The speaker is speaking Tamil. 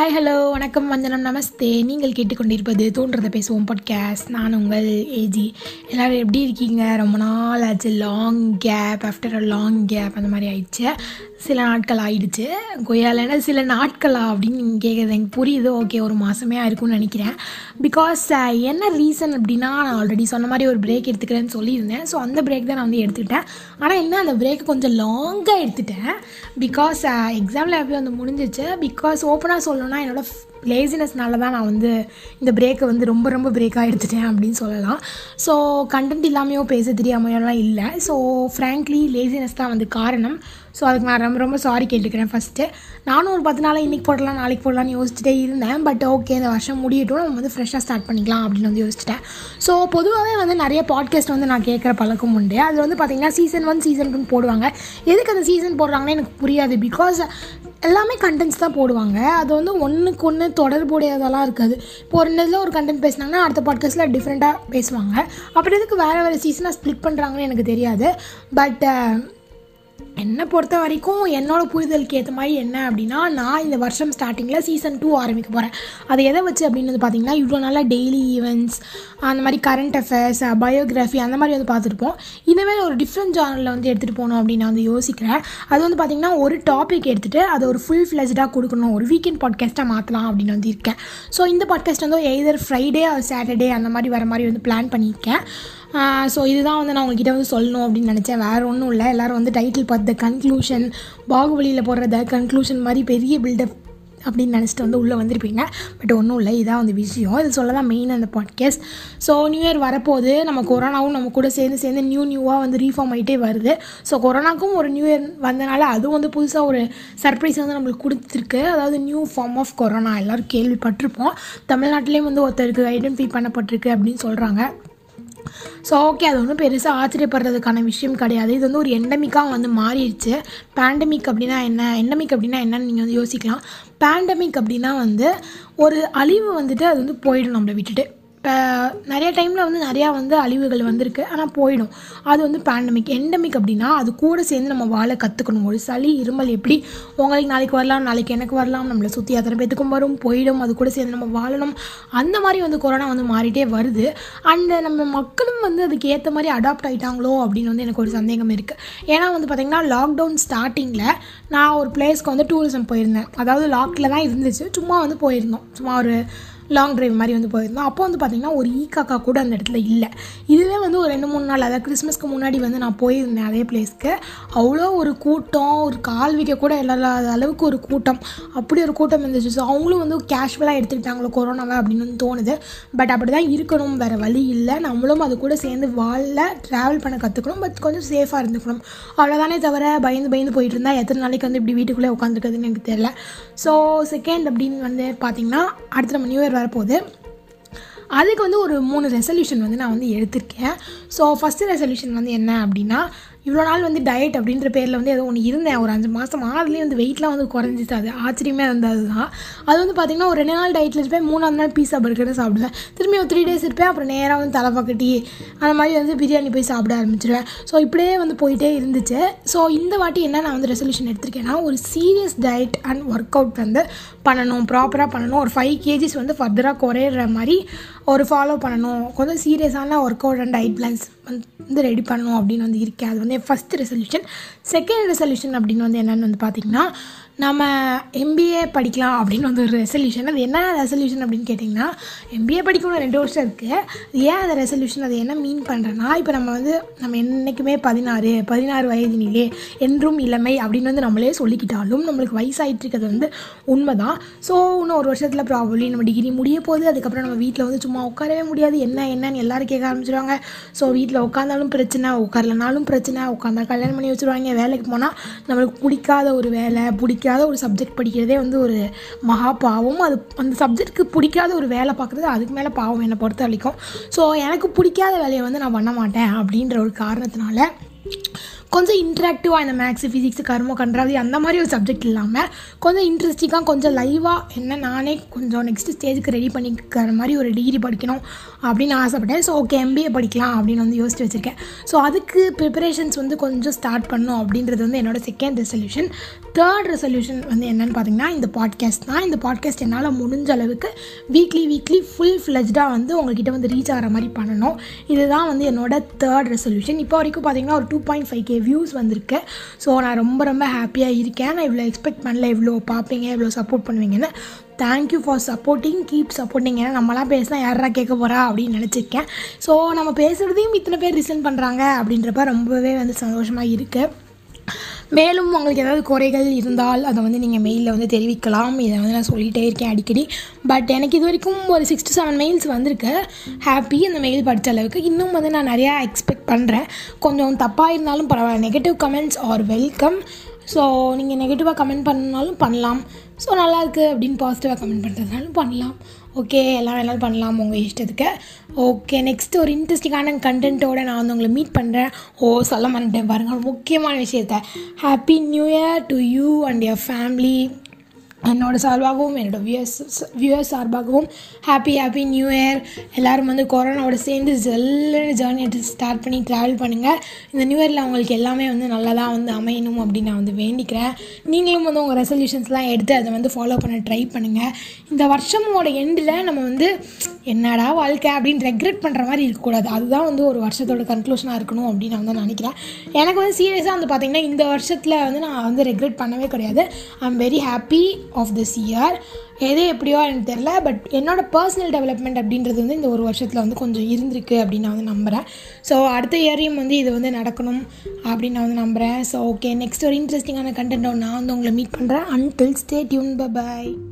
ஹாய் ஹலோ வணக்கம் வந்தனம். நமஸ்தே. நீங்கள் கேட்டுக்கொண்டிருப்பது தோன்றதை பேசுவோம் பாட்காஸ்ட் நான் உங்கள் ஏஜி எல்லோரும் எப்படி இருக்கீங்க? ரொம்ப நாள் ஆச்சு. Long gap after a long gap அந்த மாதிரி ஆயிடுச்சு. சில நாட்கள் ஆயிடுச்சு. கொய்யாலன்னா சில நாட்களா அப்படின்னு நீங்கள் கேட்குறது எனக்கு புரியுது. ஓகே ஒரு மாதமே ஆயிருக்கும்னு நினைக்கிறேன். பிகாஸ் uh, என்ன ரீசன் அப்படின்னா நான் ஆல்ரெடி சொன்ன மாதிரி ஒரு பிரேக் எடுத்துக்கிறேன்னு சொல்லியிருந்தேன். ஸோ அந்த பிரேக் தான் நான் வந்து எடுத்துக்கிட்டேன். ஆனால் என்ன அந்த பிரேக் கொஞ்சம் லாங்காக எடுத்துட்டேன். பிகாஸ் எக்ஸாமில் எப்படி வந்து முடிஞ்சிச்சு. பிகாஸ் ஓப்பனாக சொல்லணும் சொல்லணும்னா என்னோட லேசினஸ்னால தான் நான் வந்து இந்த பிரேக்கை வந்து ரொம்ப ரொம்ப பிரேக்காக எடுத்துட்டேன் அப்படின்னு சொல்லலாம். ஸோ கண்டென்ட் இல்லாமையோ பேச தெரியாமையோலாம் இல்லை. ஸோ ஃப்ராங்க்லி லேசினஸ் தான் வந்து காரணம். ஸோ அதுக்கு நான் ரொம்ப ரொம்ப சாரி கேட்டுக்கிறேன் ஃபஸ்ட்டு நானும் ஒரு பத்து நாள் இன்றைக்கி போடலாம் நாளைக்கு போடலாம்னு யோசிச்சுட்டே இருந்தேன். பட் ஓகே இந்த வருஷம் முடியட்டும். நம்ம வந்து ஃப்ரெஷ்ஷாக ஸ்டார்ட் பண்ணிக்கலாம் அப்படின்னு வந்து யோசிச்சிட்டேன். ஸோ பொதுவாகவே வந்து நிறைய பாட்காஸ்ட் வந்து நான் கேட்குற பழக்கம் உண்டு. அது வந்து பார்த்திங்கன்னா சீசன் ஒன் சீசன் டூன்னு போடுவாங்க. எதுக்கு அந்த சீசன் போடுறாங்கன்னு எனக்கு புரியாது. பிகாஸ் எல்லாமே கண்டென்ட்ஸ் தான் போடுவாங்க. அது வந்து ஒன்றுக்கு ஒன்று தொடர்புடையதெல்லாம் இருக்காது. இப்போ ஒரு இதில் ஒரு கண்டென்ட் பேசினாங்கன்னா அடுத்த பாட்காஸ்ட்டில் டிஃப்ரெண்ட்டாக பேசுவாங்க. அப்படி எதுக்கு வேறு வேறு சீசனாக ஸ்ப்ளிட் பண்ணுறாங்கன்னு எனக்கு தெரியாது. பட் என்னை பொறுத்த வரைக்கும் என்னோட புரிதலுக்கு ஏற்ற மாதிரி என்ன அப்படின்னா நான் இந்த வருஷம் ஸ்டார்டிங்கில் சீசன் டூ ஆரம்பிக்க போகிறேன் அது எதை வச்சு அப்படின்னு வந்து பார்த்தீங்கன்னா இவ்வளோ நாளாக டெய்லி ஈவெண்ட்ஸ் அந்த மாதிரி கரண்ட் அஃபேர்ஸ் பயோகிராஃபி அந்த மாதிரி வந்து பார்த்துருப்போம். இந்தமாதிரி ஒரு டிஃப்ரெண்ட் ஜானரில் வந்து எடுத்துகிட்டு போகணும் அப்படின்னு நான் வந்து யோசிக்கிறேன். அது வந்து பார்த்திங்கன்னா ஒரு டாபிக் எடுத்துகிட்டு அதை ஒரு ஃபுல் ஃப்ளெஜாக கொடுக்கணும். ஒரு வீக்கெண்ட் பாட்காஸ்ட்டாக மாற்றலாம் அப்படின்னு வந்து இருக்கேன். ஸோ இந்த பாட்காஸ்ட் வந்து எய்தர் ஃப்ரைடே ஆர் சாட்டர்டே அந்த மாதிரி வர மாதிரி வந்து பிளான் பண்ணியிருக்கேன். ஸோ இதுதான் வந்து நான் உங்ககிட்ட வந்து சொல்லணும் அப்படின்னு நினச்சேன். வேறு ஒன்றும் இல்லை. எல்லோரும் வந்து டைட்டில் பார்த்து கன்க்ளூஷன் பாகுபலியில் போடுறத கன்க்ளூஷன் மாதிரி பெரிய பில்டப் அப்படின்னு நினச்சிட்டு வந்து உள்ளே வந்திருப்பீங்க. பட் ஒன்றும் இல்லை. இதான் வந்து விஷயம். இது சொல்ல தான் மெயின் அந்த பாட்காஸ்ட் ஸோ நியூ இயர் வரப்போகுது. நம்ம கொரோனாவும் நம்ம கூட சேர்ந்து சேர்ந்து நியூ நியூவாக வந்து ரீஃபார்ம் ஆகிட்டே வருது. ஸோ கொரோனாக்கும் ஒரு நியூ இயர் வந்தனால அதுவும் வந்து புதுசாக ஒரு சர்ப்ரைஸ் வந்து நம்மளுக்கு கொடுத்துருக்கு. அதாவது நியூ ஃபார்ம் ஆஃப் கொரோனா எல்லோரும் கேள்விப்பட்டிருப்போம். தமிழ்நாட்டிலேயும் வந்து ஒருத்தருக்கு ஐடென்டிஃபை பண்ணப்பட்டிருக்கு அப்படின்னு சொல்கிறாங்க ஸோ ஓகே அது ஒன்றும் பெருசாக ஆச்சரியப்படுறதுக்கான விஷயம் கிடையாது. இது வந்து ஒரு எண்டமிக்காக வந்து மாறிடுச்சு. பேண்டமிக் அப்படின்னா என்ன? எண்டமிக் அப்படின்னா என்னன்னு நீங்கள் வந்து யோசிக்கலாம். பேண்டமிக் அப்படின்னா வந்து ஒரு அழிவு வந்துட்டு அது வந்து போயிடும் நம்மளை விட்டுட்டு. நிறைய டைமில் வந்து நிறையா வந்து அழிவுகள் வந்திருக்கு. ஆனால் போயிடும். அது வந்து பேண்டமிக் எண்டமிக் அப்படின்னா அது கூட சேர்ந்து நம்ம வாழ கற்றுக்கணும் ஒரு சளி இருமல் எப்படி உங்களுக்கு நாளைக்கு வரலாம் நாளைக்கு எனக்கு வரலாம் நம்மளை சுற்றி அத்தனை பேத்துக்கும் வரும் போயிடும். அது கூட சேர்ந்து நம்ம வாழணும். அந்த மாதிரி வந்து கொரோனா வந்து மாறிட்டே வருது. அண்ட் நம்ம மக்களும் வந்து அதுக்கு ஏற்ற மாதிரி அடாப்ட் ஆகிட்டாங்களோ அப்படின்னு வந்து எனக்கு ஒரு சந்தேகம் இருக்குது ஏன்னா வந்து பார்த்திங்கன்னா லாக்டவுன் ஸ்டார்டிங்கில் நான் ஒரு பிளேஸ்க்கு வந்து டூரிசம் போயிருந்தேன். அதாவது லாக்கில் தான் இருந்துச்சு. சும்மா வந்து போயிருந்தோம். சும்மா ஒரு லாங் ட்ரைவ் மாதிரி வந்து போயிருந்தோம். அப்போ வந்து பார்த்திங்கன்னா ஒரு ஈ காக்கா கூட அந்த இடத்துல இல்லை. இதுவே வந்து ஒரு ரெண்டு மூணு நாள் அதாவது கிறிஸ்மஸ்க்கு முன்னாடி வந்து நான் போயிருந்தேன் அதே பிளேஸ்க்கு அவ்வளோ ஒரு கூட்டம் ஒரு கால் வைக்க கூட இல்லாத அளவுக்கு ஒரு கூட்டம். அப்படி ஒரு கூட்டம் இருந்துச்சு. ஸோ அவங்களும் வந்து கேஷுவலாக எடுத்துக்கிட்டாங்களோ கொரோனாவை அப்படின்னு தோணுது. பட் அப்படி தான் இருக்கணும் வேறு வழி இல்லை. நம்மளும் அது கூட சேர்ந்து வாழில் ட்ராவல் பண்ண கற்றுக்கணும் பட் கொஞ்சம் சேஃபாக இருந்துக்கணும். அவ்வளோதானே தவிர பயந்து பயந்து போயிட்டு இருந்தால் எத்தனை நாளைக்கு வந்து இப்படி வீட்டுக்குள்ளே உட்காந்துருக்குதுன்னு எனக்கு தெரியல. ஸோ செகண்ட் அப்படின்னு வந்து பார்த்திங்கன்னா அடுத்த நம்ம நியூ இயர் வரப்போகுது. அதுக்கு வந்து ஒரு மூணு ரெசல்யூஷன் வந்து நான் வந்து எடுத்திருக்கேன். ஸோ ஃபஸ்ட்டு ரெசல்யூஷன் வந்து என்ன அப்படின்னா இவ்வளோ நாள் வந்து டயட் அப்படின்ற பேரில் வந்து ஏதோ ஒன்று இருந்தேன். ஒரு அஞ்சு மாதம் அதுலேயே வந்து வெயிட்லாம் வந்து குறைஞ்சிச்சு. அது ஆச்சரியமே இருந்தது தான் அது வந்து பார்த்திங்கன்னா ஒரு ரெண்டு நாள் டயட்டில் இருப்பேன். மூணாவது நாள் பீஸா பர்கர் சாப்பிடுவேன். திரும்பி ஒரு த்ரீ டேஸ் இருப்பேன். அப்புறம் நேராக வந்து தலைப்பக்கட்டி அந்த மாதிரி வந்து பிரியாணி போய் சாப்பிட ஆரம்பிச்சிடுவேன் ஸோ இப்படியே வந்து போயிட்டே இருந்துச்சு. ஸோ இந்த வாட்டி என்ன நான் வந்து ரெசல்யூஷன் எடுத்திருக்கேன்னா ஒரு serious diet and workout வந்து பண்ணணும். ப்ராப்பராக பண்ணணும். ஒரு ஃபைவ் கேஜிஸ் வந்து ஃபர்தராக குறையிற மாதிரி ஒரு ஃபாலோ பண்ணணும். கொஞ்சம் சீரியஸான workout and diet plans வந்து ரெடி பண்ணணும் அப்படின்னு வந்து இருக்கேன். அது வந்து வந்து ஃபஸ்ட் ரெசல்யூஷன் செகண்ட் ரெசல்யூஷன் அப்படின்னு வந்து என்னென்னு வந்து பார்த்திங்கன்னா நம்ம எம்பிஏ படிக்கலாம் அப்படின்னு வந்து ஒரு ரெசல்யூஷன் அது என்ன ரெசல்யூஷன் அப்படின்னு கேட்டிங்கன்னா எம்பிஏ படிக்கணும் ரெண்டு வருஷம் இருக்குது ஏன் அந்த ரெசல்யூஷன் அது என்ன மீன் பண்ணுறேன்னா இப்போ நம்ம வந்து நம்ம என்றைக்குமே பதினாறு பதினாறு வயதினிலே என்றும் இளமை அப்படின்னு வந்து நம்மளே சொல்லிக்கிட்டாலும் நம்மளுக்கு வயசாகிட்டு இருக்கிறது வந்து உண்மை தான் ஸோ இன்னும் ஒரு வருஷத்தில் ப்ராப்ளி நம்ம டிகிரி முடிய போகுது. அதுக்கப்புறம் நம்ம வீட்டில் வந்து சும்மா உட்காரவே முடியாது. என்ன என்னன்னு எல்லோரும் கேட்க ஆரம்பிச்சிருவாங்க. ஸோ வீட்டில் உட்காந்தாலும் பிரச்சனை உட்காரலனாலும் பிரச்சனை. உட்காந்தா கல்யாணம் பண்ணி வச்சுருவாங்க. வேலைக்கு போனால் நம்மளுக்கு பிடிக்காத ஒரு வேலை பிடிக்க பிடிக்காத ஒரு சப்ஜெக்ட் படிக்கிறதே வந்து ஒரு மகா பாவம். அது அந்த சப்ஜெக்ட்டுக்கு பிடிக்காத ஒரு வேலை பார்க்குறது அதுக்கு மேலே பாவம் என்னை பொறுத்த வரைக்கும். ஸோ எனக்கு பிடிக்காத வேலையை வந்து நான் பண்ண மாட்டேன் அப்படின்ற ஒரு காரணத்தினால கொஞ்சம் இன்ட்ராக்டிவாக இந்த மேக்ஸு ஃபிசிக்ஸு கர்மோ கன்றாவது அந்த மாதிரி ஒரு சப்ஜெக்ட் இல்லாமல் கொஞ்சம் இன்ட்ரெஸ்டிங்காக கொஞ்சம் லைவாக என்ன நானே கொஞ்சம் நெக்ஸ்ட் ஸ்டேஜுக்கு ரெடி பண்ணிக்கிற மாதிரி ஒரு டிகிரி படிக்கணும் அப்படின்னு ஆசைப்பட்டேன். ஸோ ஓகே எம்பிஏ படிக்கலாம் அப்படின்னு வந்து யோசிச்சு வச்சுருக்கேன். ஸோ அதுக்கு ப்ரிப்பரேஷன்ஸ் வந்து கொஞ்சம் ஸ்டார்ட் பண்ணும் அப்படின்றது வந்து என்னோடய செகண்ட் ரெசல்யூஷன் தேர்ட் ரெசல்யூஷன் வந்து என்னென்னு பார்த்தீங்கன்னா இந்த பாட்காஸ்ட் தான். இந்த பாட்காஸ்ட் என்னால் முடிஞ்ச அளவுக்கு வீக்லி வீக்லி ஃபுல் ஃப்ளெஜ்டாக வந்து உங்கள்கிட்ட வந்து ரீச் ஆகிற மாதிரி பண்ணணும். இதுதான் வந்து என்னோட தேர்ட் ரெசல்யூஷன் இப்போ வரைக்கும் பார்த்தீங்கன்னா ஒரு two point five K views வந்திருக்கு. ஸோ நான் ரொம்ப ரொம்ப ஹாப்பியாக இருக்கேன். நான் இவ்வளோ எக்ஸ்பெக்ட் பண்ணல இவ்வளோ பார்ப்பீங்க இவ்வளோ சப்போர்ட் பண்ணுவீங்கன்னு. Thank you for supporting keep supporting ஏன்னா நம்மளாம் பேசினா யாரா கேட்க போகிறா அப்படின்னு நினச்சிருக்கேன். ஸோ நம்ம பேசுகிறதையும் இத்தனை பேர் ரிசன் பண்ணுறாங்க அப்படின்றப்ப ரொம்பவே வந்து சந்தோஷமாக இருக்குது மேலும் உங்களுக்கு ஏதாவது குறைகள் இருந்தால் அதை வந்து நீங்கள் மெயிலில் வந்து தெரிவிக்கலாம். இதை வந்து நான் சொல்லிகிட்டே இருக்கேன் அடிக்கடி. பட் எனக்கு இது வரைக்கும் ஒரு சிக்ஸ் டு செவன் மெயில்ஸ் வந்திருக்கு. ஹாப்பி அந்த மெயில் படித்த அளவுக்கு. இன்னும் வந்து நான் நிறையா எக்ஸ்பெக்ட் பண்ணுறேன் கொஞ்சம் தப்பாக இருந்தாலும் பரவாயில்ல. Negative comments are welcome so நீங்கள் நெகட்டிவாக கமெண்ட் பண்ணாலும் பண்ணலாம். ஸோ நல்லாயிருக்கு அப்படின்னு பாசிட்டிவாக கமெண்ட் பண்ணுறதுனாலும் பண்ணலாம். ஓகே எல்லாம் வேணாலும் பண்ணலாம்? உங்கள் இஷ்டத்துக்கு. ஓகே நெக்ஸ்ட் ஒரு இன்ட்ரெஸ்டிங்கான கண்டென்ட்டோட நான் வந்து உங்களை மீட் பண்ணுறேன் ஓ சொல்ல மாட்டேன் பாருங்கள் முக்கியமான விஷயத்த. Happy new year to you and your family என்னோட சார்பாகவும் என்னோடய வியூஸ் வியூஸ் சார்பாகவும் ஹாப்பி ஹாப்பி நியூ இயர் எல்லோரும் வந்து கொரோனாவோட சேர்ந்து ஜெல்லுன்னு ஜேர்னி ஸ்டார்ட் பண்ணி ட்ராவல் பண்ணுங்கள் இந்த நியூ இயரில் அவங்களுக்கு எல்லாமே வந்து நல்லதாக வந்து அமையணும் அப்படின்னு நான் வந்து வேண்டிக்கிறேன். நீங்களும் வந்து உங்கள் ரெசல்யூஷன்ஸ்லாம் எடுத்து அதை வந்து ஃபாலோ பண்ண ட்ரை பண்ணுங்கள் இந்த வருஷமோட எண்டில் நம்ம வந்து என்னடா வாழ்க்கை அப்படின்னு ரெக்ரெட் பண்ணுற மாதிரி இருக்கக்கூடாது. அதுதான் வந்து ஒரு வருஷத்தோட கன்க்ளூஷனாக இருக்கணும் அப்படின்னு நான் வந்து நினைக்கிறேன். எனக்கு வந்து சீரியஸாக வந்து பார்த்திங்கன்னா இந்த வருஷத்தில் வந்து நான் வந்து ரெக்ரெட் பண்ணவே கிடையாது. I am very happy of this year எது எப்படியோ எனக்கு தெரில பட் என்னோட பர்சனல் டெவலப்மெண்ட் அப்படின்றது வந்து இந்த ஒரு வருஷத்தில் வந்து கொஞ்சம் இருந்திருக்கு அப்படின்னு நான் வந்து நம்புகிறேன் ஸோ அடுத்த இயரையும் வந்து இது வந்து நடக்கணும் அப்படின்னு நான் வந்து நம்புகிறேன் ஸோ ஓகே நெக்ஸ்ட் ஒரு இன்ட்ரெஸ்டிங்கான கண்டென்ட்டை நான் வந்து உங்களை மீட் பண்ணுறேன் அன்டில் ஸ்டே டியூன் பாய்